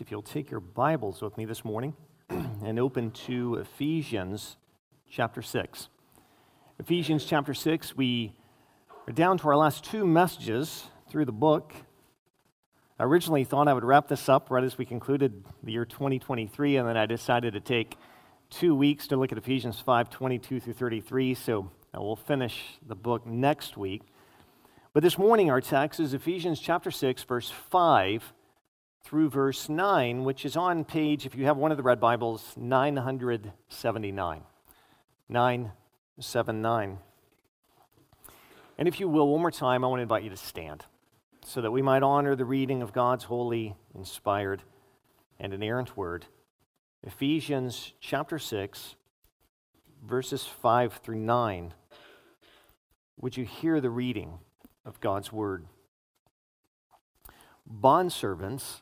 If you'll take your Bibles with me this morning and open to Ephesians chapter 6. Ephesians chapter 6, we are down to our last two messages through the book. I originally thought I would wrap this up right as we concluded the year 2023, and then I decided to take two weeks to look at Ephesians 5 22 through 33. So we'll finish the book next week. But this morning, our text is Ephesians chapter 6, verse 5 through verse 9, which is on page, if you have one of the red Bibles, 979. 979. And if you will, one more time, I want to invite you to stand so that we might honor the reading of God's holy, inspired, and inerrant word. Ephesians chapter 6, verses 5 through 9. Would you hear the reading of God's word? Bondservants,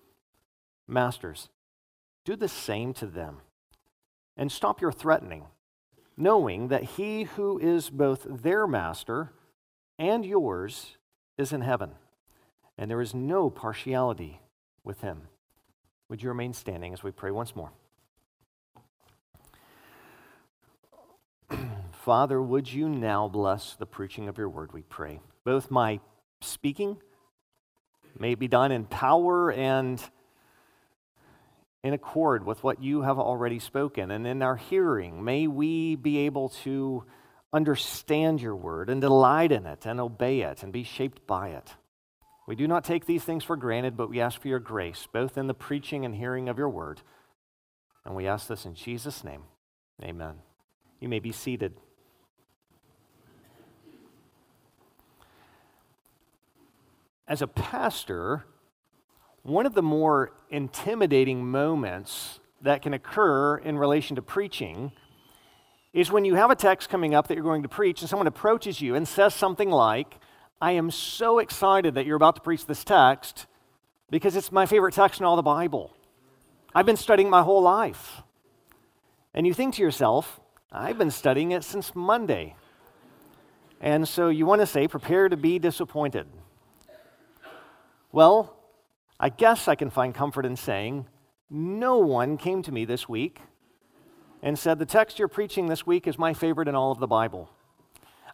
Masters, do the same to them and stop your threatening, knowing that he who is both their master and yours is in heaven, and there is no partiality with him. Would you remain standing as we pray once more? Father, would you now bless the preaching of your word, we pray. Both my speaking may be done in power and in accord with what you have already spoken. And in our hearing, may we be able to understand your word and delight in it and obey it and be shaped by it. We do not take these things for granted, but we ask for your grace, both in the preaching and hearing of your word. And we ask this in Jesus' name. Amen. You may be seated. As a pastor, one of the more intimidating moments that can occur in relation to preaching is when you have a text coming up that you're going to preach and someone approaches you and says something like, I am so excited that you're about to preach this text because it's my favorite text in all the Bible. I've been studying my whole life. And you think to yourself, I've been studying it since Monday. And so you want to say, prepare to be disappointed. Well, I guess I can find comfort in saying, no one came to me this week and said, The text you're preaching this week is my favorite in all of the Bible.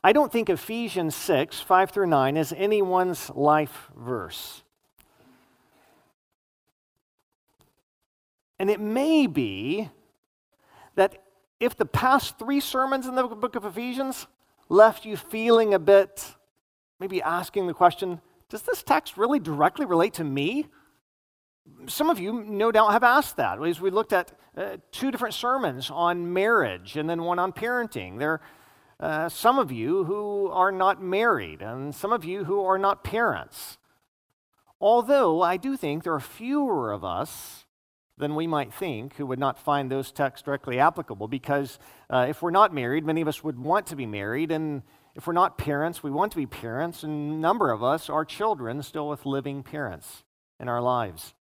I don't think Ephesians 6, 5 through 9 is anyone's life verse. And it may be that if the past three sermons in the book of Ephesians left you feeling a bit, maybe asking the question, does this text really directly relate to me? Some of you, no doubt, have asked that. As we looked at uh, two different sermons on marriage and then one on parenting. There are uh, some of you who are not married and some of you who are not parents. Although I do think there are fewer of us than we might think who would not find those texts directly applicable because uh, if we're not married, many of us would want to be married. And if we're not parents, we want to be parents. And a number of us are children still with living parents in our lives.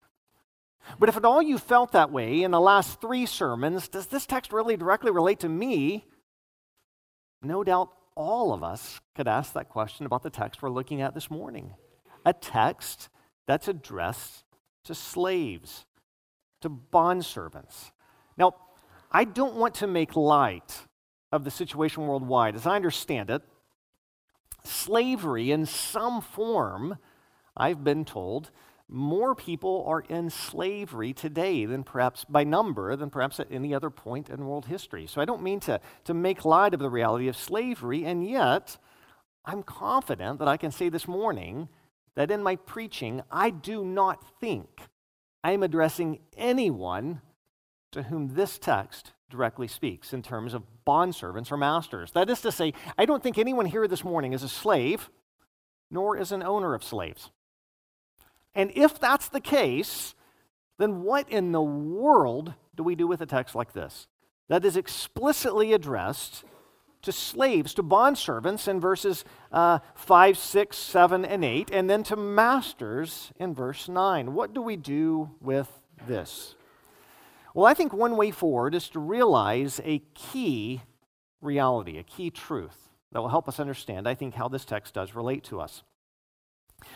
But if at all you felt that way in the last three sermons, does this text really directly relate to me? No doubt all of us could ask that question about the text we're looking at this morning. A text that's addressed to slaves, to bondservants. Now, I don't want to make light of the situation worldwide. As I understand it, slavery in some form, I've been told, more people are in slavery today than perhaps by number than perhaps at any other point in world history. So I don't mean to, to make light of the reality of slavery, and yet I'm confident that I can say this morning that in my preaching, I do not think I am addressing anyone to whom this text directly speaks in terms of bondservants or masters. That is to say, I don't think anyone here this morning is a slave, nor is an owner of slaves. And if that's the case, then what in the world do we do with a text like this that is explicitly addressed to slaves, to bondservants in verses uh, 5, 6, 7, and 8, and then to masters in verse 9? What do we do with this? Well, I think one way forward is to realize a key reality, a key truth that will help us understand, I think, how this text does relate to us.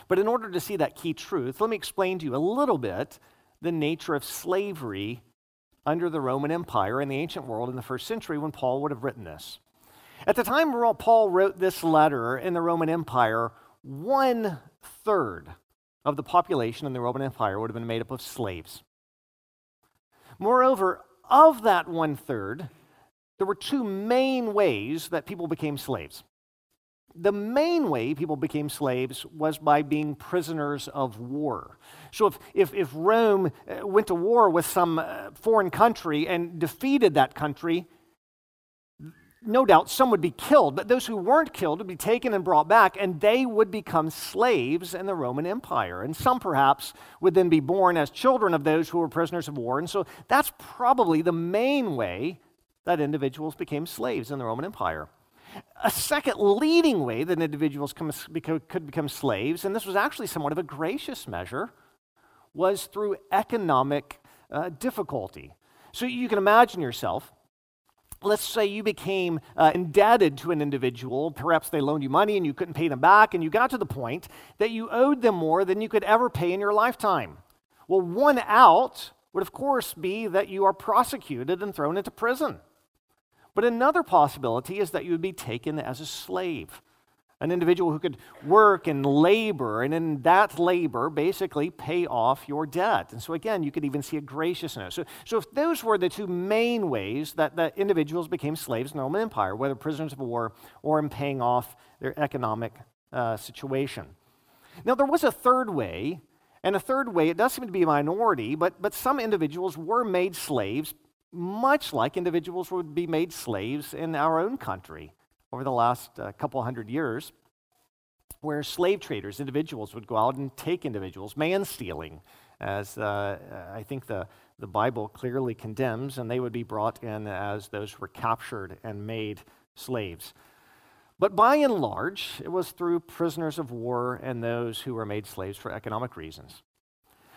But in order to see that key truth, let me explain to you a little bit the nature of slavery under the Roman Empire in the ancient world in the first century when Paul would have written this. At the time Paul wrote this letter in the Roman Empire, one third of the population in the Roman Empire would have been made up of slaves. Moreover, of that one third, there were two main ways that people became slaves. The main way people became slaves was by being prisoners of war. So, if, if, if Rome uh, went to war with some uh, foreign country and defeated that country, no doubt some would be killed, but those who weren't killed would be taken and brought back, and they would become slaves in the Roman Empire. And some perhaps would then be born as children of those who were prisoners of war. And so that's probably the main way that individuals became slaves in the Roman Empire. A second leading way that individuals could become slaves, and this was actually somewhat of a gracious measure, was through economic uh, difficulty. So you can imagine yourself let's say you became uh, indebted to an individual. Perhaps they loaned you money and you couldn't pay them back, and you got to the point that you owed them more than you could ever pay in your lifetime. Well, one out would, of course, be that you are prosecuted and thrown into prison. But another possibility is that you would be taken as a slave an individual who could work and labor, and in that labor, basically pay off your debt. And so, again, you could even see a graciousness. So, so if those were the two main ways that, that individuals became slaves in the Roman Empire, whether prisoners of war or in paying off their economic uh, situation. Now, there was a third way, and a third way, it does seem to be a minority, but, but some individuals were made slaves, much like individuals would be made slaves in our own country over the last uh, couple hundred years where slave traders, individuals, would go out and take individuals, man stealing, as uh, I think the, the Bible clearly condemns, and they would be brought in as those who were captured and made slaves. But by and large, it was through prisoners of war and those who were made slaves for economic reasons.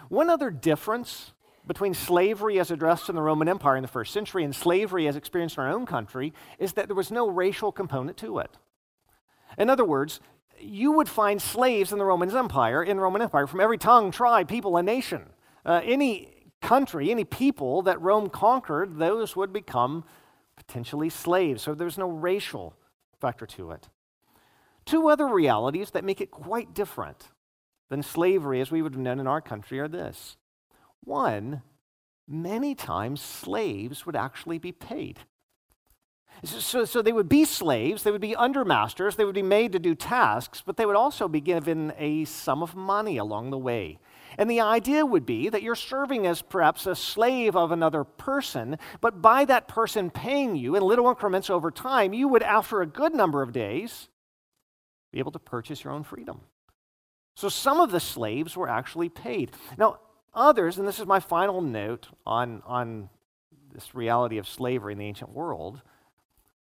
One other difference between slavery as addressed in the Roman Empire in the first century and slavery as experienced in our own country is that there was no racial component to it. In other words, you would find slaves in the Roman Empire, in the Roman Empire, from every tongue, tribe, people, and nation. Uh, any country, any people that Rome conquered, those would become potentially slaves. So there's no racial factor to it. Two other realities that make it quite different than slavery as we would have known in our country are this one, many times slaves would actually be paid. So, so, they would be slaves, they would be under masters, they would be made to do tasks, but they would also be given a sum of money along the way. And the idea would be that you're serving as perhaps a slave of another person, but by that person paying you in little increments over time, you would, after a good number of days, be able to purchase your own freedom. So some of the slaves were actually paid. Now, Others, and this is my final note on, on this reality of slavery in the ancient world,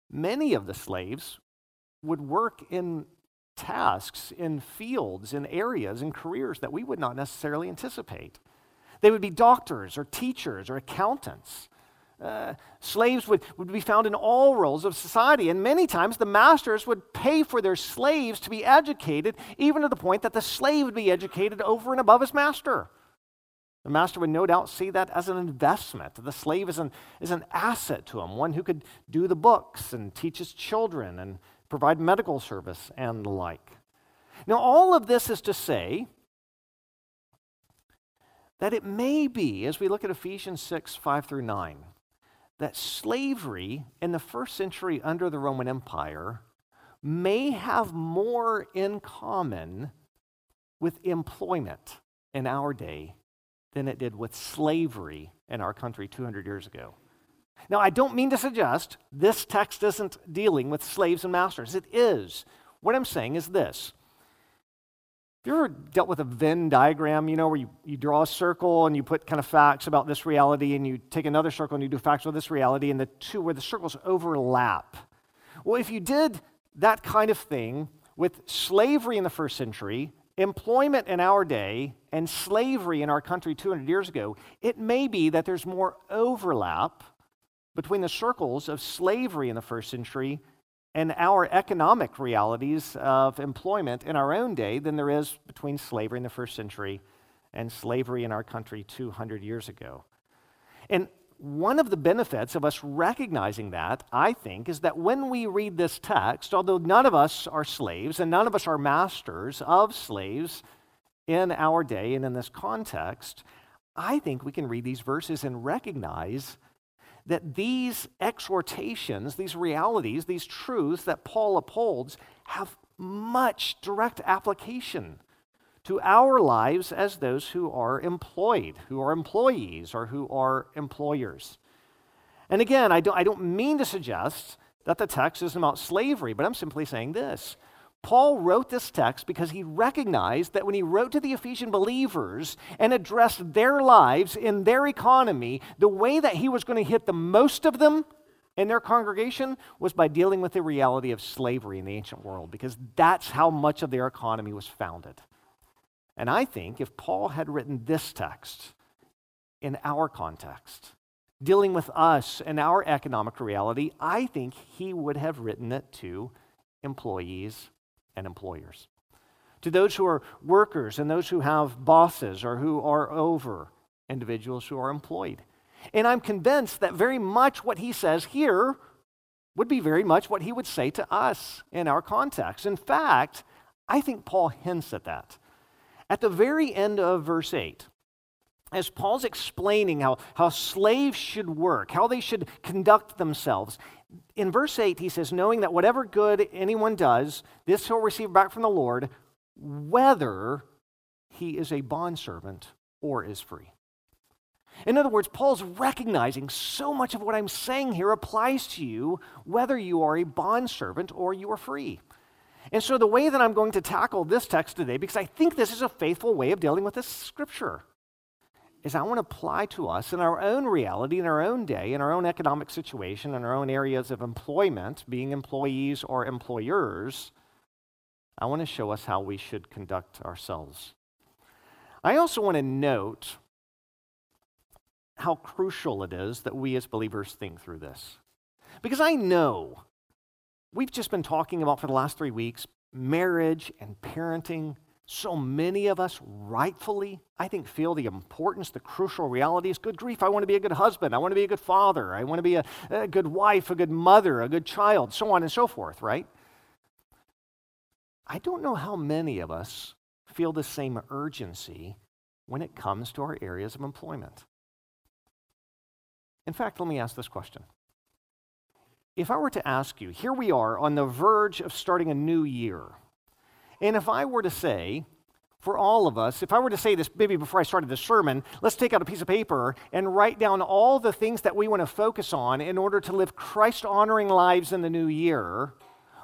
many of the slaves would work in tasks, in fields, in areas, in careers that we would not necessarily anticipate. They would be doctors or teachers or accountants. Uh, slaves would, would be found in all roles of society, and many times the masters would pay for their slaves to be educated, even to the point that the slave would be educated over and above his master. The master would no doubt see that as an investment. The slave is an, is an asset to him, one who could do the books and teach his children and provide medical service and the like. Now, all of this is to say that it may be, as we look at Ephesians 6 5 through 9, that slavery in the first century under the Roman Empire may have more in common with employment in our day than it did with slavery in our country 200 years ago. Now, I don't mean to suggest this text isn't dealing with slaves and masters. It is. What I'm saying is this Have you ever dealt with a Venn diagram, you know, where you, you draw a circle and you put kind of facts about this reality, and you take another circle and you do facts about this reality, and the two where the circles overlap? Well, if you did that kind of thing with slavery in the first century, employment in our day, and slavery in our country 200 years ago, it may be that there's more overlap between the circles of slavery in the first century and our economic realities of employment in our own day than there is between slavery in the first century and slavery in our country 200 years ago. And one of the benefits of us recognizing that, I think, is that when we read this text, although none of us are slaves and none of us are masters of slaves in our day and in this context, I think we can read these verses and recognize that these exhortations, these realities, these truths that Paul upholds have much direct application to our lives as those who are employed, who are employees, or who are employers. And again, I don't, I don't mean to suggest that the text is about slavery, but I'm simply saying this Paul wrote this text because he recognized that when he wrote to the Ephesian believers and addressed their lives in their economy, the way that he was going to hit the most of them in their congregation was by dealing with the reality of slavery in the ancient world, because that's how much of their economy was founded. And I think if Paul had written this text in our context, dealing with us and our economic reality, I think he would have written it to employees and employers. To those who are workers and those who have bosses or who are over individuals who are employed. And I'm convinced that very much what he says here would be very much what he would say to us in our context. In fact, I think Paul hints at that. At the very end of verse 8, as Paul's explaining how, how slaves should work, how they should conduct themselves, in verse 8, he says, Knowing that whatever good anyone does, this he'll receive back from the Lord, whether he is a bondservant or is free. In other words, Paul's recognizing so much of what I'm saying here applies to you, whether you are a bondservant or you are free. And so, the way that I'm going to tackle this text today, because I think this is a faithful way of dealing with this scripture, is I want to apply to us in our own reality, in our own day, in our own economic situation, in our own areas of employment, being employees or employers. I want to show us how we should conduct ourselves. I also want to note how crucial it is that we as believers think through this. Because I know we've just been talking about for the last three weeks marriage and parenting so many of us rightfully, I think, feel the importance, the crucial realities. Good grief, I want to be a good husband. I want to be a good father. I want to be a, a good wife, a good mother, a good child, so on and so forth, right? I don't know how many of us feel the same urgency when it comes to our areas of employment. In fact, let me ask this question. If I were to ask you, here we are on the verge of starting a new year. And if I were to say, for all of us, if I were to say this maybe before I started the sermon, let's take out a piece of paper and write down all the things that we want to focus on in order to live Christ honoring lives in the new year.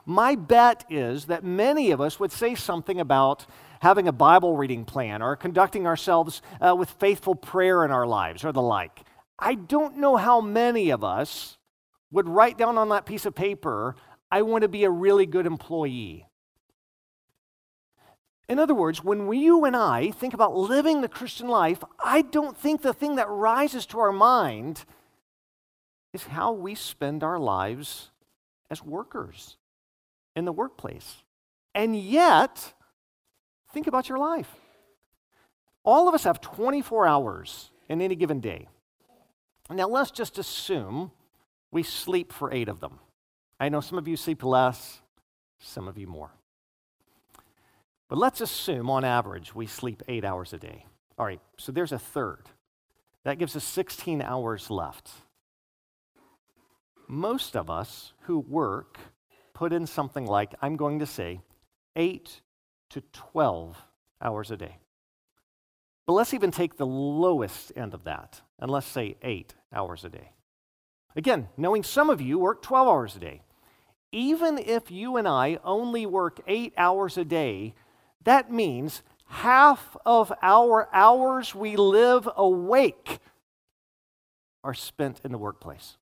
My bet is that many of us would say something about having a Bible reading plan or conducting ourselves uh, with faithful prayer in our lives or the like. I don't know how many of us would write down on that piece of paper, I want to be a really good employee. In other words, when we, you and I think about living the Christian life, I don't think the thing that rises to our mind is how we spend our lives as workers in the workplace. And yet, think about your life. All of us have 24 hours in any given day. Now, let's just assume we sleep for eight of them. I know some of you sleep less, some of you more. But let's assume, on average, we sleep eight hours a day. All right, so there's a third. That gives us 16 hours left. Most of us who work put in something like, I'm going to say, 8 to 12 hours a day. But let's even take the lowest end of that, and let's say 8 hours a day. Again, knowing some of you work 12 hours a day. Even if you and I only work 8 hours a day, that means half of our hours we live awake are spent in the workplace.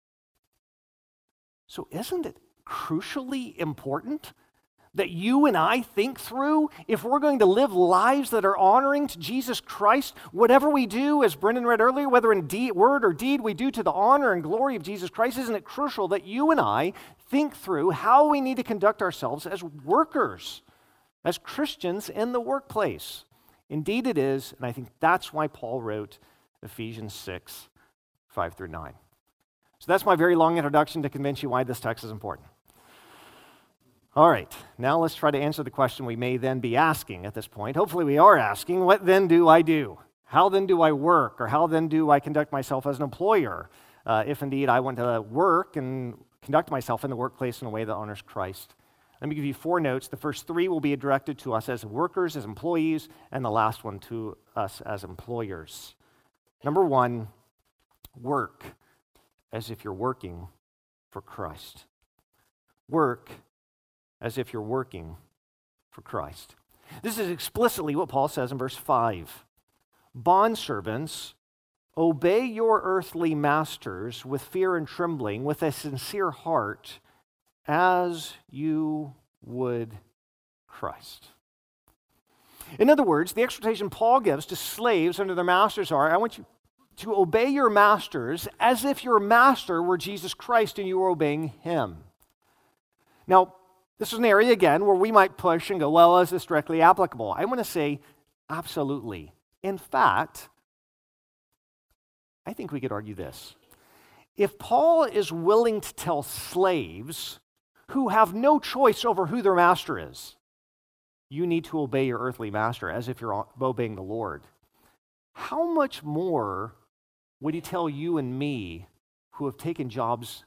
So, isn't it crucially important that you and I think through if we're going to live lives that are honoring to Jesus Christ, whatever we do, as Brendan read earlier, whether in deed, word or deed, we do to the honor and glory of Jesus Christ, isn't it crucial that you and I think through how we need to conduct ourselves as workers, as Christians in the workplace? Indeed, it is, and I think that's why Paul wrote Ephesians 6 5 through 9. So that's my very long introduction to convince you why this text is important. All right, now let's try to answer the question we may then be asking at this point. Hopefully, we are asking, what then do I do? How then do I work? Or how then do I conduct myself as an employer? Uh, if indeed I want to work and conduct myself in the workplace in a way that honors Christ. Let me give you four notes. The first three will be directed to us as workers, as employees, and the last one to us as employers. Number one, work as if you're working for Christ. Work as if you're working for Christ. This is explicitly what Paul says in verse 5. Bondservants, obey your earthly masters with fear and trembling, with a sincere heart, as you would Christ. In other words, the exhortation Paul gives to slaves under their masters are I want you to obey your masters as if your master were Jesus Christ and you were obeying him. Now, this is an area, again, where we might push and go, well, is this directly applicable? I want to say, absolutely. In fact, I think we could argue this. If Paul is willing to tell slaves who have no choice over who their master is, you need to obey your earthly master as if you're obeying the Lord, how much more would he tell you and me who have taken jobs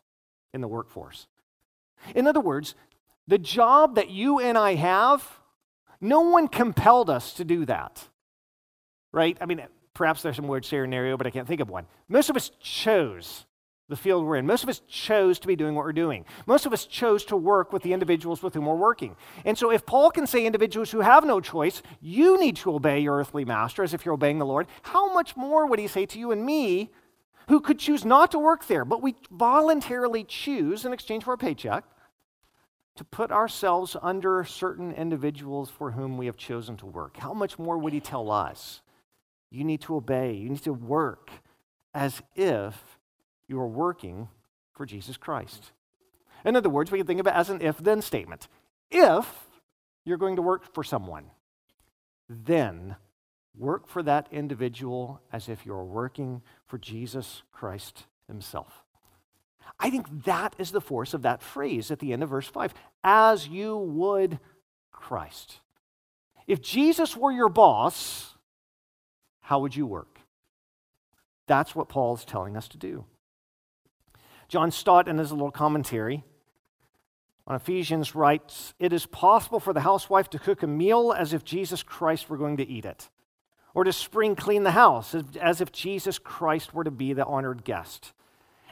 in the workforce? In other words, the job that you and I have, no one compelled us to do that. Right? I mean, perhaps there's some weird scenario, but I can't think of one. Most of us chose the field we're in. Most of us chose to be doing what we're doing. Most of us chose to work with the individuals with whom we're working. And so, if Paul can say individuals who have no choice, you need to obey your earthly master as if you're obeying the Lord, how much more would he say to you and me who could choose not to work there, but we voluntarily choose in exchange for a paycheck to put ourselves under certain individuals for whom we have chosen to work. How much more would he tell us? You need to obey, you need to work as if you are working for Jesus Christ. In other words, we can think of it as an if then statement. If you're going to work for someone, then work for that individual as if you're working for Jesus Christ himself. I think that is the force of that phrase at the end of verse 5 as you would Christ. If Jesus were your boss, how would you work? That's what Paul's telling us to do. John Stott, in his little commentary on Ephesians, writes It is possible for the housewife to cook a meal as if Jesus Christ were going to eat it, or to spring clean the house as if Jesus Christ were to be the honored guest.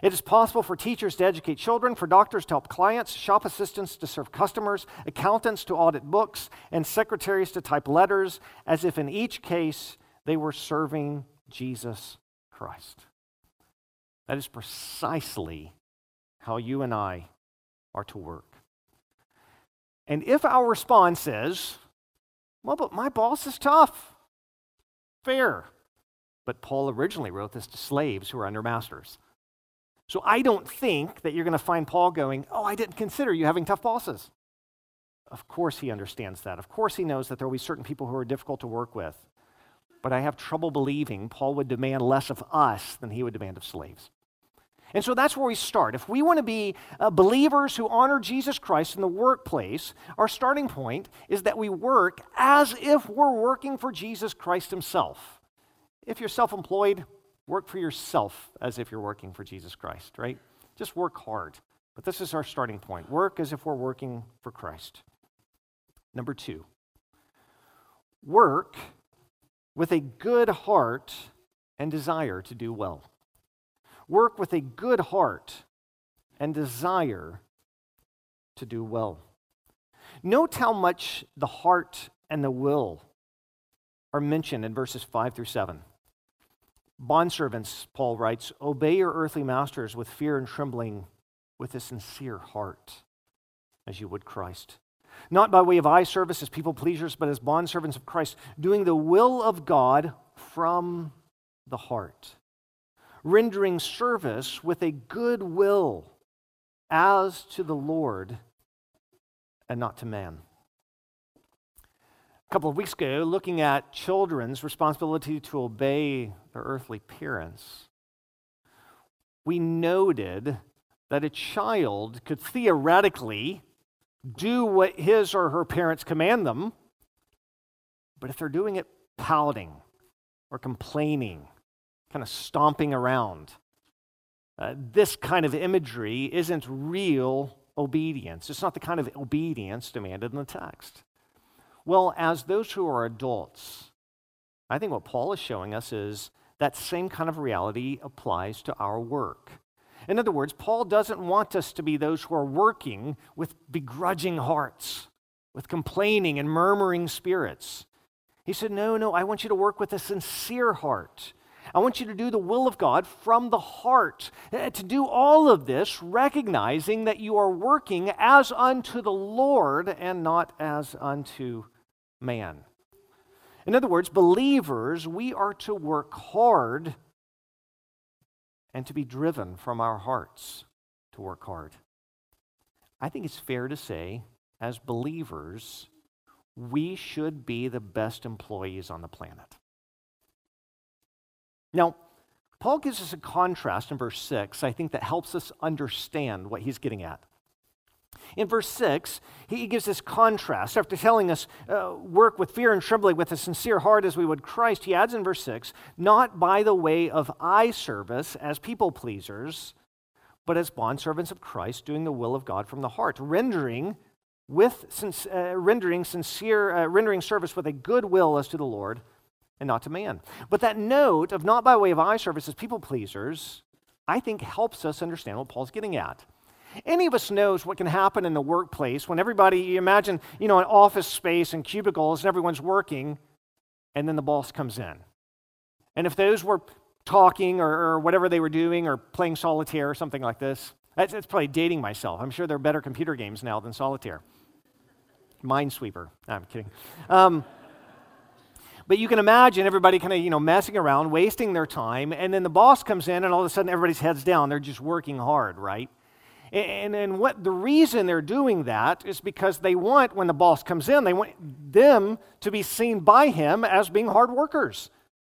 It is possible for teachers to educate children, for doctors to help clients, shop assistants to serve customers, accountants to audit books, and secretaries to type letters, as if in each case they were serving Jesus Christ. That is precisely how you and I are to work. And if our response is, well, but my boss is tough, fair. But Paul originally wrote this to slaves who are under masters. So I don't think that you're going to find Paul going, Oh, I didn't consider you having tough bosses. Of course, he understands that. Of course, he knows that there will be certain people who are difficult to work with. But I have trouble believing Paul would demand less of us than he would demand of slaves. And so that's where we start. If we want to be uh, believers who honor Jesus Christ in the workplace, our starting point is that we work as if we're working for Jesus Christ himself. If you're self employed, Work for yourself as if you're working for Jesus Christ, right? Just work hard. But this is our starting point. Work as if we're working for Christ. Number two, work with a good heart and desire to do well. Work with a good heart and desire to do well. Note how much the heart and the will are mentioned in verses 5 through 7. Bondservants, Paul writes, obey your earthly masters with fear and trembling, with a sincere heart, as you would Christ. Not by way of eye service as people pleasers, but as bondservants of Christ, doing the will of God from the heart, rendering service with a good will as to the Lord and not to man. A couple of weeks ago, looking at children's responsibility to obey their earthly parents, we noted that a child could theoretically do what his or her parents command them, but if they're doing it pouting or complaining, kind of stomping around, uh, this kind of imagery isn't real obedience. It's not the kind of obedience demanded in the text. Well, as those who are adults, I think what Paul is showing us is that same kind of reality applies to our work. In other words, Paul doesn't want us to be those who are working with begrudging hearts, with complaining and murmuring spirits. He said, No, no, I want you to work with a sincere heart. I want you to do the will of God from the heart. Eh, to do all of this, recognizing that you are working as unto the Lord and not as unto man. In other words, believers, we are to work hard and to be driven from our hearts to work hard. I think it's fair to say, as believers, we should be the best employees on the planet. Now, Paul gives us a contrast in verse 6, I think, that helps us understand what he's getting at. In verse 6, he gives this contrast. After telling us, uh, work with fear and trembling with a sincere heart as we would Christ, he adds in verse 6, not by the way of eye service as people pleasers, but as bondservants of Christ, doing the will of God from the heart, rendering with uh, rendering sincere uh, rendering service with a good will as to the Lord and not to man. But that note of not by way of eye service as people pleasers, I think helps us understand what Paul's getting at. Any of us knows what can happen in the workplace when everybody, you imagine, you know, an office space and cubicles and everyone's working, and then the boss comes in. And if those were talking or, or whatever they were doing or playing solitaire or something like this, that's, that's, probably dating myself. I'm sure there are better computer games now than solitaire. Minesweeper. No, I'm kidding. Um, but you can imagine everybody kind of, you know, messing around, wasting their time, and then the boss comes in and all of a sudden everybody's heads down. They're just working hard, right? And, and what the reason they're doing that is because they want, when the boss comes in, they want them to be seen by him as being hard workers.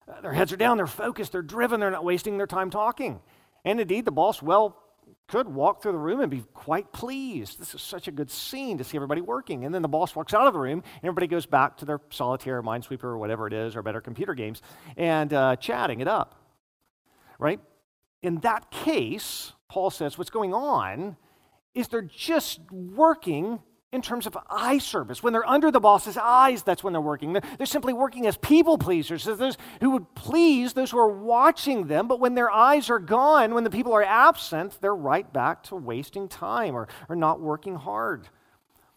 Uh, their heads are down, they're focused, they're driven, they're not wasting their time talking. And indeed, the boss well could walk through the room and be quite pleased. This is such a good scene to see everybody working. And then the boss walks out of the room, and everybody goes back to their solitaire, minesweeper, or whatever it is, or better computer games, and uh, chatting it up. Right? In that case, Paul says what's going on is they're just working in terms of eye service. When they're under the boss's eyes, that's when they're working. They're, they're simply working as people pleasers, as those who would please those who are watching them. But when their eyes are gone, when the people are absent, they're right back to wasting time or, or not working hard.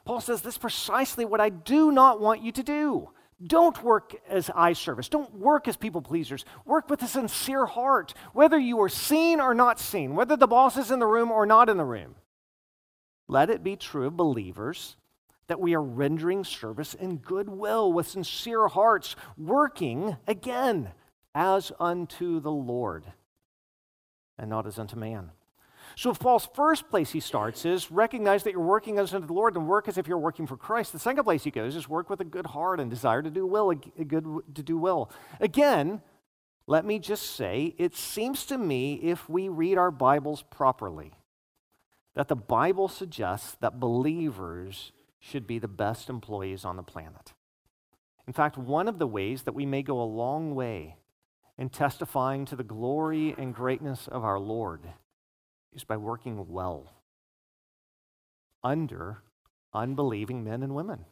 Paul says, This is precisely what I do not want you to do. Don't work as eye service. Don't work as people pleasers. Work with a sincere heart, whether you are seen or not seen, whether the boss is in the room or not in the room. Let it be true of believers that we are rendering service in goodwill with sincere hearts, working again as unto the Lord and not as unto man. So, Paul's first place he starts is recognize that you're working as unto the Lord and work as if you're working for Christ. The second place he goes is work with a good heart and desire to do will, a good to do will. Again, let me just say, it seems to me if we read our Bibles properly, that the Bible suggests that believers should be the best employees on the planet. In fact, one of the ways that we may go a long way in testifying to the glory and greatness of our Lord is by working well under unbelieving men and women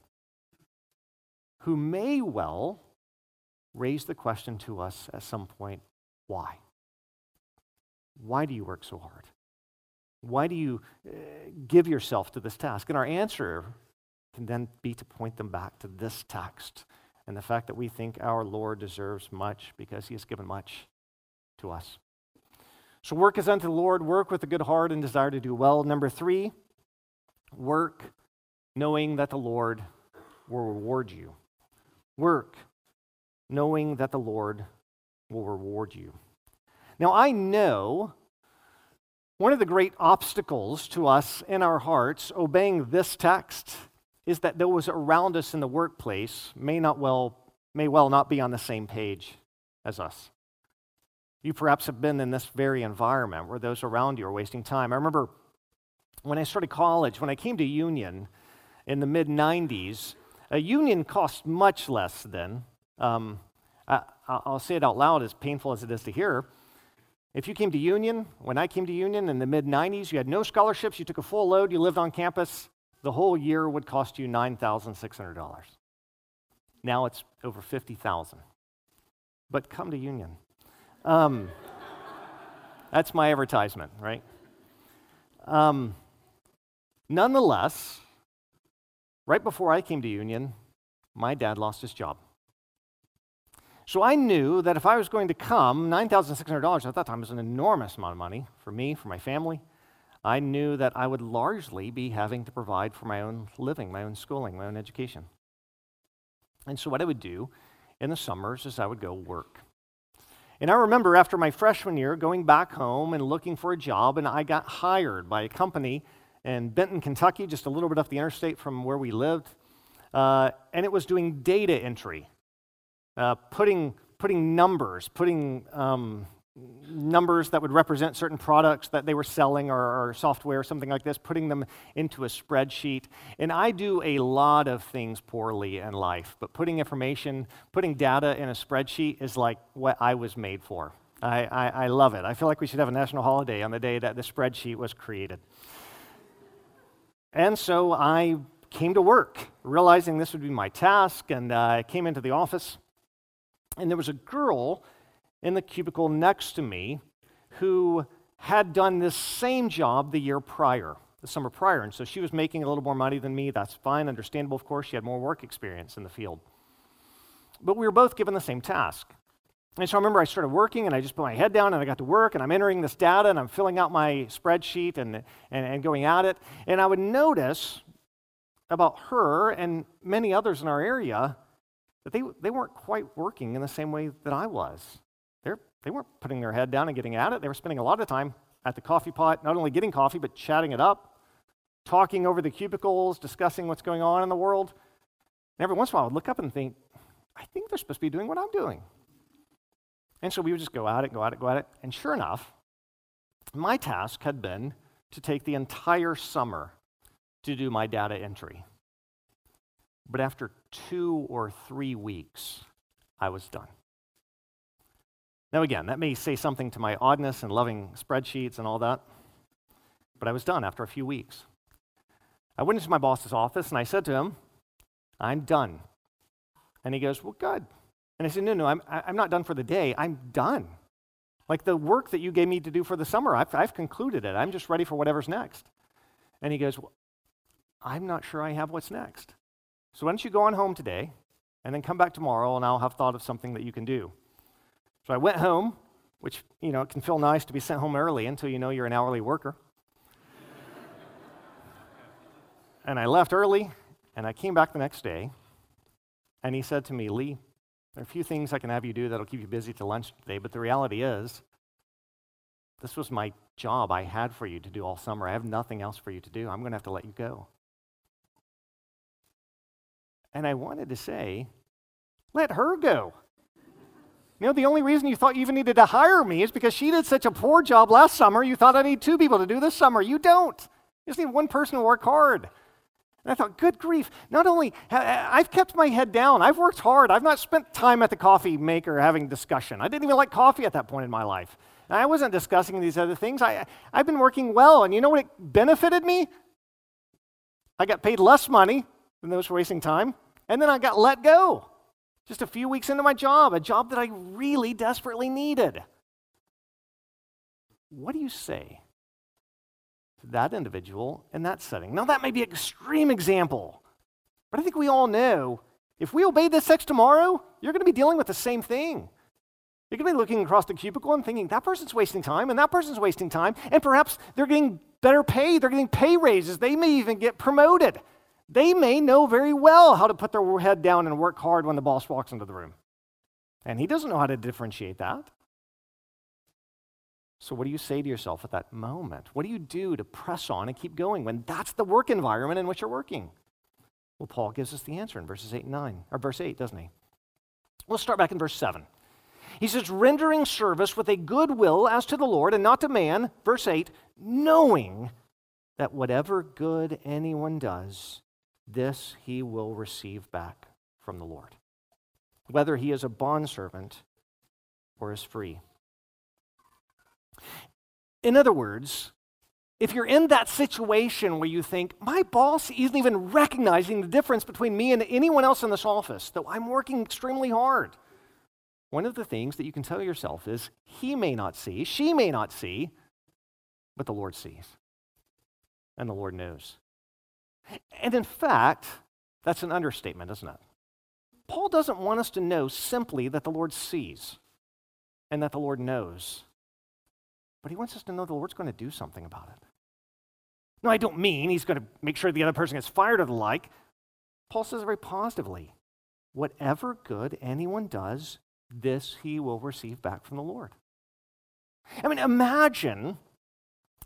who may well raise the question to us at some point why? Why do you work so hard? Why do you uh, give yourself to this task? And our answer can then be to point them back to this text and the fact that we think our Lord deserves much because he has given much to us. So, work is unto the Lord, work with a good heart and desire to do well. Number three, work knowing that the Lord will reward you. Work knowing that the Lord will reward you. Now, I know one of the great obstacles to us in our hearts obeying this text is that those around us in the workplace may not well may well not be on the same page as us. You perhaps have been in this very environment where those around you are wasting time. I remember when I started college, when I came to Union in the mid 90s, a union cost much less then. Um, I, will say it out loud, as painful as it is to hear. If you came to Union, when I came to Union in the mid 90s, you had no scholarships, you took a full load, you lived on campus, the whole year would cost you $9,600. Now it's over 50,000. But come to Union. Um, that's my advertisement, right? Um, nonetheless, right before I came to Union, my dad lost his job. So I knew that if I was going to come, $9,600 at that time was an enormous amount of money for me, for my family. I knew that I would largely be having to provide for my own living, my own schooling, my own education. And so, what I would do in the summers is I would go work. And I remember after my freshman year going back home and looking for a job, and I got hired by a company in Benton, Kentucky, just a little bit off the interstate from where we lived. Uh, and it was doing data entry, uh, putting, putting numbers, putting um, numbers that would represent certain products that they were selling or, or, software or something like this, putting them into a spreadsheet. And I do a lot of things poorly in life, but putting information, putting data in a spreadsheet is like what I was made for. I, I, I love it. I feel like we should have a national holiday on the day that the spreadsheet was created. And so I came to work, realizing this would be my task, and uh, I came into the office, and there was a girl in the cubicle next to me who had done this same job the year prior, the summer prior. And so she was making a little more money than me. That's fine, understandable, of course. She had more work experience in the field. But we were both given the same task. And so I remember I started working and I just put my head down and I got to work and I'm entering this data and I'm filling out my spreadsheet and, and, and going at it. And I would notice about her and many others in our area that they, they weren't quite working in the same way that I was. They're, weren't putting their head down and getting at it. They were spending a lot of time at the coffee pot, not only getting coffee, but chatting it up, talking over the cubicles, discussing what's going on in the world. And every once in a while, I would look up and think, I think they're supposed to be doing what I'm doing. And so we would just go at it, go at it, go at it. And sure enough, my task had been to take the entire summer to do my data entry. But after two or three weeks, I was done. Now, again, that may say something to my oddness and loving spreadsheets and all that, but I was done after a few weeks. I went into my boss's office and I said to him, I'm done. And he goes, Well, good. And I said, No, no, I'm, I'm not done for the day. I'm done. Like the work that you gave me to do for the summer, I've, I've concluded it. I'm just ready for whatever's next. And he goes, well, I'm not sure I have what's next. So why don't you go on home today and then come back tomorrow and I'll have thought of something that you can do. So I went home, which, you know, it can feel nice to be sent home early until you know you're an hourly worker. and I left early, and I came back the next day, and he said to me, Lee, there are a few things I can have you do that'll keep you busy till lunch today, but the reality is, this was my job I had for you to do all summer. I have nothing else for you to do. I'm going to have to let you go. And I wanted to say, let her go. You know, the only reason you thought you even needed to hire me is because she did such a poor job last summer, you thought I need two people to do this summer. You don't. You just need one person to work hard. And I thought, good grief, not only I've kept my head down, I've worked hard, I've not spent time at the coffee maker having discussion. I didn't even like coffee at that point in my life. And I wasn't discussing these other things. I, I've been working well, and you know what it benefited me? I got paid less money than those wasting time, and then I got let go just a few weeks into my job, a job that I really desperately needed. What do you say to that individual in that setting? Now, that may be an extreme example, but I think we all know If we obey this text tomorrow, you're going to be dealing with the same thing. You're going to be looking across the cubicle and thinking, that person's wasting time, and that person's wasting time, and perhaps they're getting better pay, they're getting pay raises, they may even get promoted. They may know very well how to put their head down and work hard when the boss walks into the room. And he doesn't know how to differentiate that. So, what do you say to yourself at that moment? What do you do to press on and keep going when that's the work environment in which you're working? Well, Paul gives us the answer in verses 8 and 9, or verse 8, doesn't he? We'll start back in verse 7. He says, rendering service with a good will as to the Lord and not to man, verse 8, knowing that whatever good anyone does, this he will receive back from the Lord, whether he is a bondservant or is free. In other words, if you're in that situation where you think, my boss isn't even recognizing the difference between me and anyone else in this office, though I'm working extremely hard, one of the things that you can tell yourself is, he may not see, she may not see, but the Lord sees. And the Lord knows. And in fact, that's an understatement, isn't it? Paul doesn't want us to know simply that the Lord sees and that the Lord knows, but he wants us to know the Lord's going to do something about it. No, I don't mean he's going to make sure the other person gets fired or the like. Paul says very positively whatever good anyone does, this he will receive back from the Lord. I mean, imagine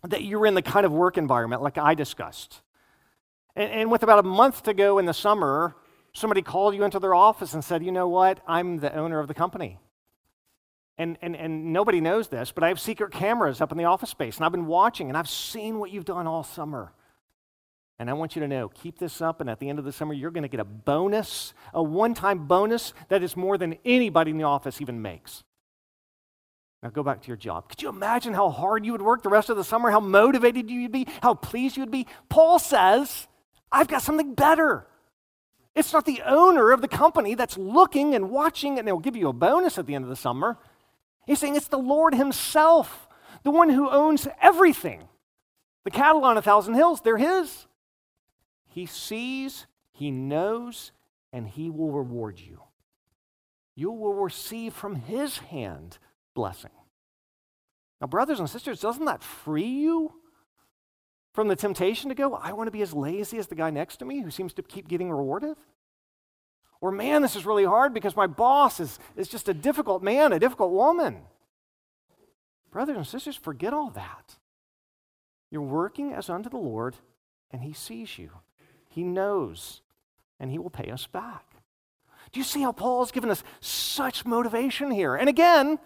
that you're in the kind of work environment like I discussed. And, and, with about a month to go in the summer, somebody called you into their office and said, You know what? I'm the owner of the company. And, and, and nobody knows this, but I have secret cameras up in the office space, and I've been watching, and I've seen what you've done all summer. And I want you to know keep this up, and at the end of the summer, you're going to get a bonus, a one time bonus that is more than anybody in the office even makes. Now go back to your job. Could you imagine how hard you would work the rest of the summer, how motivated you'd be, how pleased you'd be? Paul says, I've got something better. It's not the owner of the company that's looking and watching, and they'll give you a bonus at the end of the summer. He's saying it's the Lord Himself, the one who owns everything. The cattle on a thousand hills, they're His. He sees, He knows, and He will reward you. You will receive from His hand blessing. Now, brothers and sisters, doesn't that free you from the temptation to go, I want to be as lazy as the guy next to me who seems to keep getting rewarded? Or, man, this is really hard because my boss is, is just a difficult man, a difficult woman. Brothers and sisters, forget all that. You're working as unto the Lord, and He sees you. He knows, and He will pay us back. Do you see how Paul's given us such motivation here? And again,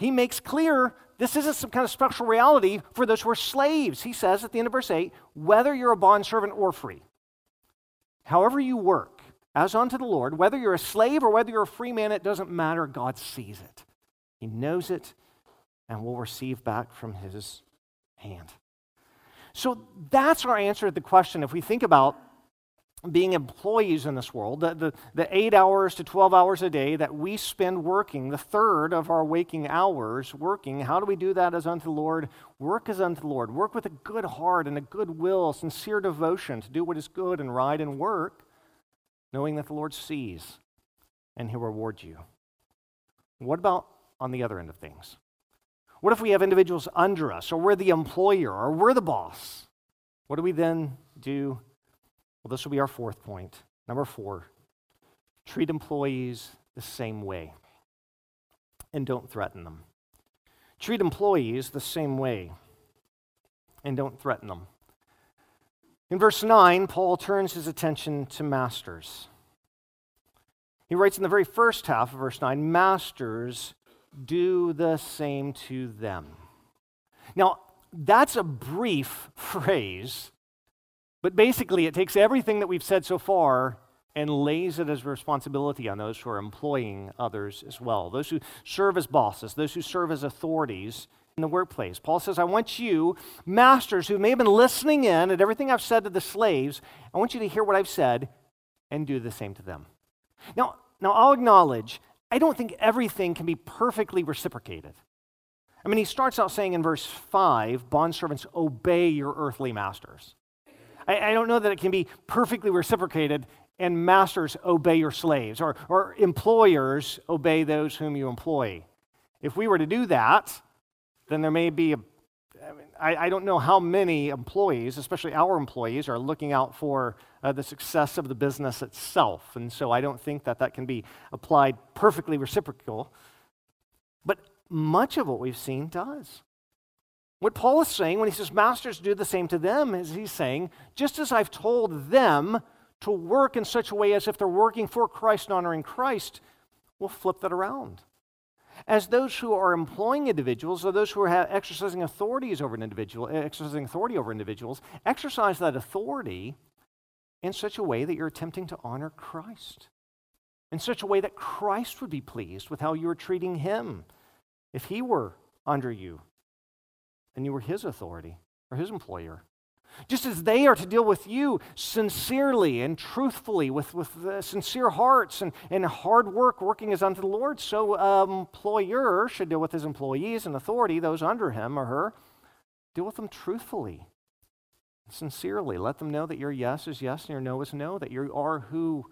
he makes clear this isn't some kind of special reality for those who are slaves. He says at the end of verse 8, whether you're a bondservant or free, however you work, as unto the Lord, whether you're a slave or whether you're a free man, it doesn't matter. God sees it, He knows it, and will receive back from His hand. So that's our answer to the question. If we think about being employees in this world, the, the, the, eight hours to 12 hours a day that we spend working, the third of our waking hours working, how do we do that as unto the Lord? Work as unto the Lord. Work with a good heart and a good will, sincere devotion to do what is good and right and work, knowing that the Lord sees and he'll reward you. What about on the other end of things? What if we have individuals under us, or we're the employer, or we're the boss? What do we then do? Well, this will be our fourth point. Number four treat employees the same way and don't threaten them. Treat employees the same way and don't threaten them. In verse 9, Paul turns his attention to masters. He writes in the very first half of verse 9 Masters, do the same to them. Now, that's a brief phrase, but basically it takes everything that we've said so far and lays it as responsibility on those who are employing others as well, those who serve as bosses, those who serve as authorities in the workplace. Paul says, I want you, masters who may have been listening in at everything I've said to the slaves, I want you to hear what I've said and do the same to them. Now, now I'll acknowledge I don't think everything can be perfectly reciprocated. I mean, he starts out saying in verse 5 bondservants, obey your earthly masters. I, I, don't know that it can be perfectly reciprocated and masters obey your slaves, or, or employers obey those whom you employ. If we were to do that, then there may be a I, mean, I, I, don't know how many employees, especially our employees, are looking out for uh, the success of the business itself. And so I don't think that that can be applied perfectly reciprocal. But much of what we've seen does. What Paul is saying when he says, Masters, do the same to them, is he's saying, just as I've told them to work in such a way as if they're working for Christ and honoring Christ, we'll flip that around. As those who are employing individuals or those who are exercising authorities over an individual, eh, exercising authority over individuals, exercise that authority in such a way that you're attempting to honor Christ, in such a way that Christ would be pleased with how you're treating him if he were under you and you were his authority or his employer. Just as they are to deal with you sincerely and truthfully, with, with uh, sincere hearts and, and hard work, working as unto the Lord, so an employer should deal with his employees and authority, those under him or her. Deal with them truthfully, sincerely. Let them know that your yes is yes and your no is no, that you are who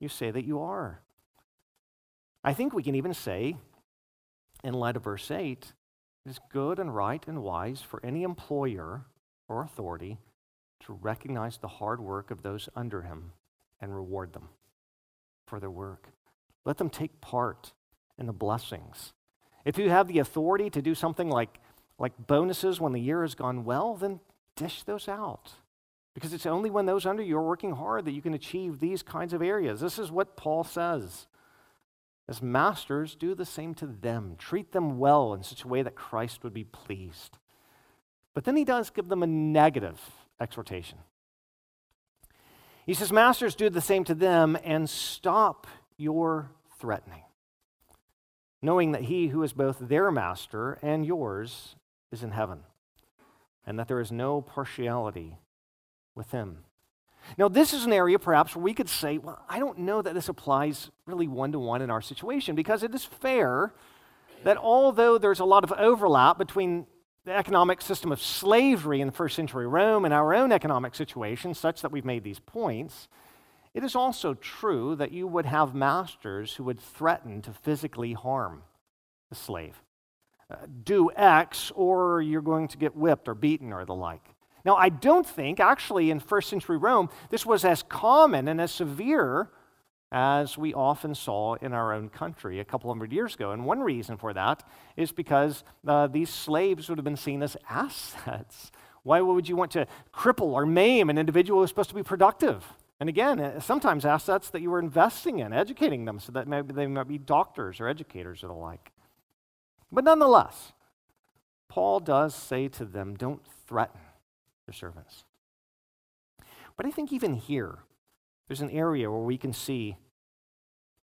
you say that you are. I think we can even say, in light of verse 8, it is good and right and wise for any employer or authority to recognize the hard work of those under him and reward them for their work. Let them take part in the blessings. If you have the authority to do something like, like bonuses when the year has gone well, then dish those out. Because it's only when those under you are working hard that you can achieve these kinds of areas. This is what Paul says. As masters, do the same to them. Treat them well in such a way that Christ would be pleased. But then he does give them a negative exhortation. He says, Masters, do the same to them and stop your threatening, knowing that he who is both their master and yours is in heaven, and that there is no partiality with him. Now, this is an area perhaps where we could say, well, I don't know that this applies really one to one in our situation because it is fair that although there's a lot of overlap between the economic system of slavery in the first century Rome and our own economic situation, such that we've made these points, it is also true that you would have masters who would threaten to physically harm the slave. Uh, do X, or you're going to get whipped or beaten or the like. Now, I don't think, actually, in first century Rome, this was as common and as severe as we often saw in our own country a couple hundred years ago. And one reason for that is because uh, these slaves would have been seen as assets. Why would you want to cripple or maim an individual who's supposed to be productive? And again, uh, sometimes assets that you were investing in, educating them so that maybe they might be doctors or educators or the like. But nonetheless, Paul does say to them, don't threaten servants. But I think even here, there's an area where we can see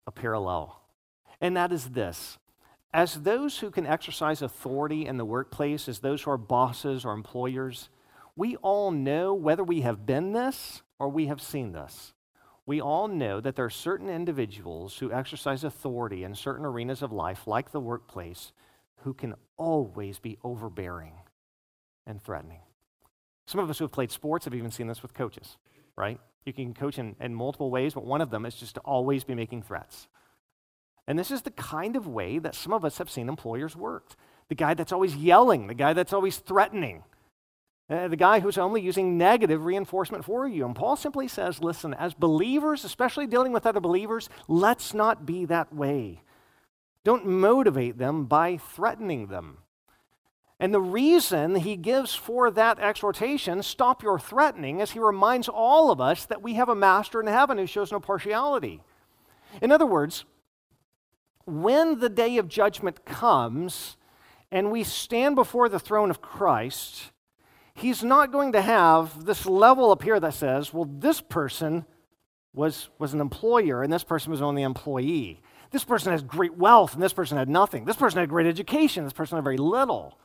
a parallel. And that is this as those who can exercise authority in the workplace, as those who are bosses or employers, we all know whether we have been this or we have seen this. We all know that there are certain individuals who exercise authority in certain arenas of life, like the workplace, who can always be overbearing and threatening. Some of us who have played sports have even seen this with coaches, right? You can coach in, in multiple ways, but one of them is just to always be making threats. And this is the kind of way that some of us have seen employers work. The guy that's always yelling, the guy that's always threatening, uh, the guy who's only using negative reinforcement for you. And Paul simply says, listen, as believers, especially dealing with other believers, let's not be that way. Don't motivate them by threatening them. And the reason he gives for that exhortation, stop your threatening, is he reminds all of us that we have a master in heaven who shows no partiality. In other words, when the day of judgment comes and we stand before the throne of Christ, he's not going to have this level up here that says, well, this person was, was an employer and this person was only an employee. This person has great wealth and this person had nothing. This person had great education, this person had very little.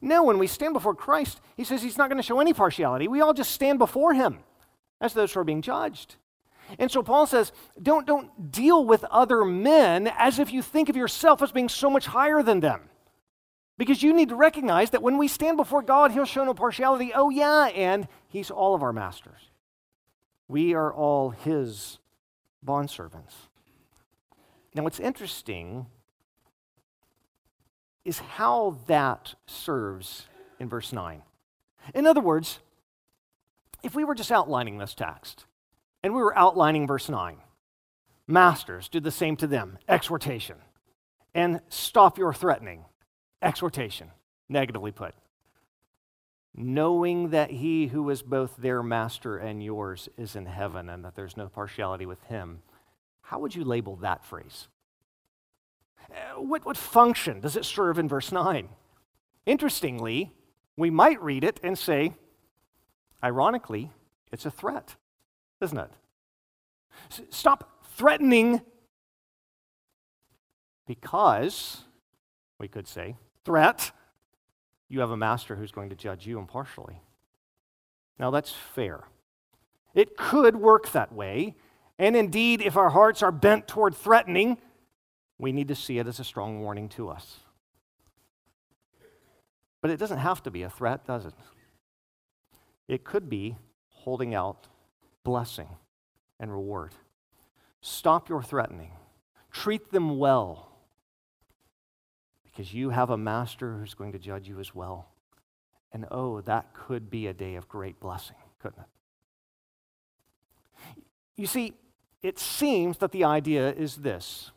No, when we stand before Christ, he says he's not going to show any partiality. We all just stand before him as those who are being judged. And so Paul says, don't, don't deal with other men as if you think of yourself as being so much higher than them. Because you need to recognize that when we stand before God, he'll show no partiality. Oh, yeah, and he's all of our masters. We are all his bondservants. Now, what's interesting is how that serves in verse 9. In other words, if we were just outlining this text and we were outlining verse 9, masters, do the same to them, exhortation, and stop your threatening, exhortation, negatively put. Knowing that he who is both their master and yours is in heaven and that there's no partiality with him, how would you label that phrase? Uh, what, what function does it serve in verse 9? Interestingly, we might read it and say, ironically, it's a threat, isn't it? Stop threatening because, we could say, threat, you have a master who's going to judge you impartially. Now, that's fair. It could work that way. And indeed, if our hearts are bent toward threatening, we need to see it as a strong warning to us. But it doesn't have to be a threat, does it? It could be holding out blessing and reward. Stop your threatening, treat them well, because you have a master who's going to judge you as well. And oh, that could be a day of great blessing, couldn't it? You see, it seems that the idea is this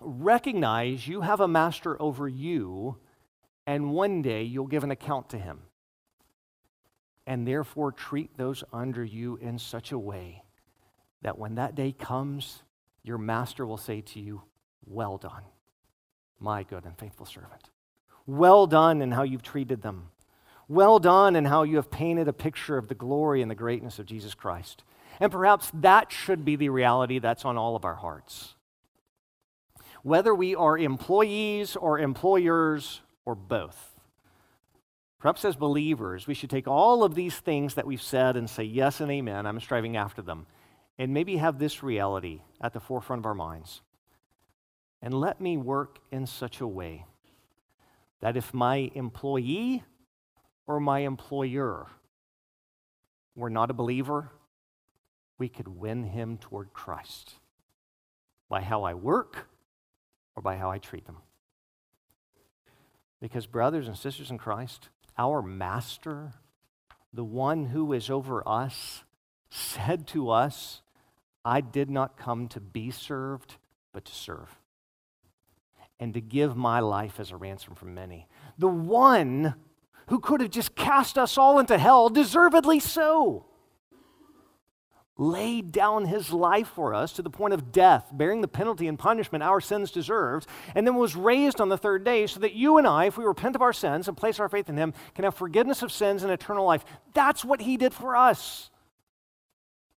recognize you have a master over you, and one day you'll give an account to him. And therefore, treat those under you in such a way that when that day comes, your master will say to you, Well done, my good and faithful servant. Well done in how you've treated them. Well done in how you have painted a picture of the glory and the greatness of Jesus Christ. And perhaps that should be the reality that's on all of our hearts whether we are employees or employers or both. Perhaps as believers, we should take all of these things that we've said and say yes and amen. I'm striving after them. And maybe have this reality at the forefront of our minds. And let me work in such a way that if my employee or my employer were not a believer, we could win him toward Christ by how I work or by how I treat them. Because, brothers and sisters in Christ, our master, the one who is over us, said to us, I did not come to be served, but to serve, and to give my life as a ransom for many. The one who could have just cast us all into hell, deservedly so laid down his life for us to the point of death, bearing the penalty and punishment our sins deserved, and then was raised on the third day so that you and I, if we repent of our sins and place our faith in him, can have forgiveness of sins and eternal life. That's what he did for us.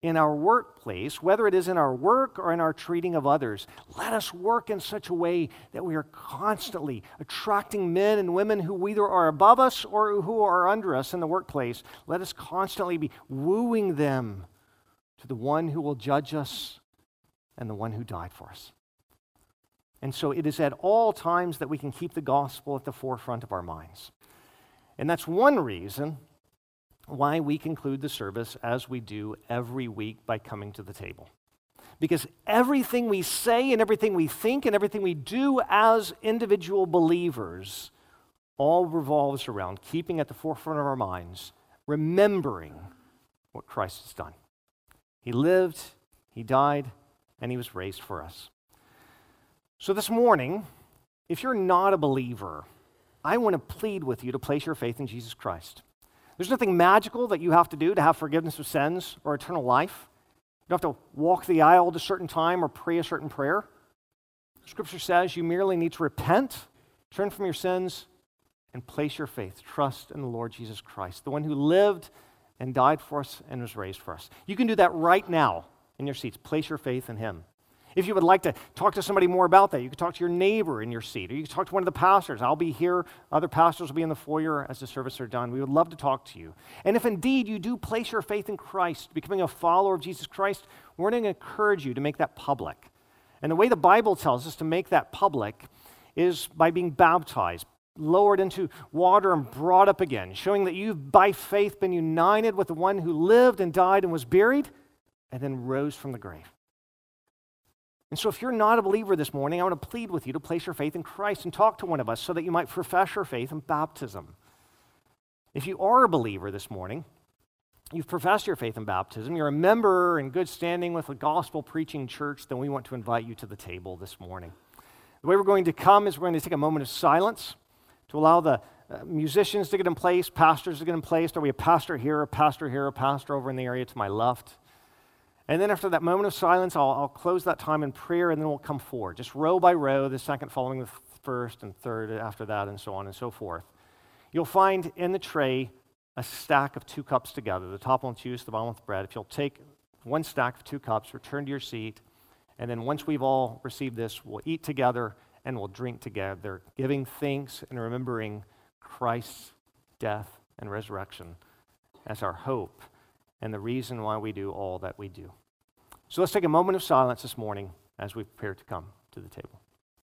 In our workplace, whether it is in our work or in our treating of others, let us work in such a way that we are constantly attracting men and women who either are above us or who are under us in the workplace. Let us constantly be wooing them to the one who will judge us and the one who died for us. And so it is at all times that we can keep the gospel at the forefront of our minds. And that's one reason why we conclude the service as we do every week by coming to the table. Because everything we say and everything we think and everything we do as individual believers all revolves around keeping at the forefront of our minds, remembering what Christ has done. He lived, he died, and he was raised for us. So this morning, if you're not a believer, I want to plead with you to place your faith in Jesus Christ. There's nothing magical that you have to do to have forgiveness of sins or eternal life. You don't have to walk the aisle at a certain time or pray a certain prayer. Scripture says you merely need to repent, turn from your sins, and place your faith, trust in the Lord Jesus Christ, the one who lived and died for us and was raised for us. You can do that right now in your seats. Place your faith in Him. If you would like to talk to somebody more about that, you can talk to your neighbor in your seat, or you can talk to one of the pastors. I'll be here. Other pastors will be in the foyer as the service are done. We would love to talk to you. And if indeed you do place your faith in Christ, becoming a follower of Jesus Christ, we're going to encourage you to make that public. And the way the Bible tells us to make that public is by being baptized, lowered into water and brought up again, showing that you've by faith been united with the one who lived and died and was buried and then rose from the grave. And so, if you're not a believer this morning, I want to plead with you to place your faith in Christ and talk to one of us so that you might profess your faith in baptism. If you are a believer this morning, you've professed your faith in baptism, you're a member in good standing with a gospel preaching church, then we want to invite you to the table this morning. The way we're going to come is we're going to take a moment of silence to allow the uh, musicians to get in place, pastors to get in place. Are we a pastor here, a pastor here, a pastor over in the area to my left? And then after that moment of silence, I'll, I'll, close that time in prayer and then we'll come forward, just row by row, the second following the first and third after that, and so on and so forth. You'll find in the tray a stack of two cups together. The top one's juice, the bottom one's bread. If you'll take one stack of two cups, return to your seat, and then once we've all received this, we'll eat together and we'll drink together, giving thanks and remembering Christ's death and resurrection as our hope and the reason why we do all that we do. So let's take a moment of silence this morning as we prepare to come to the table.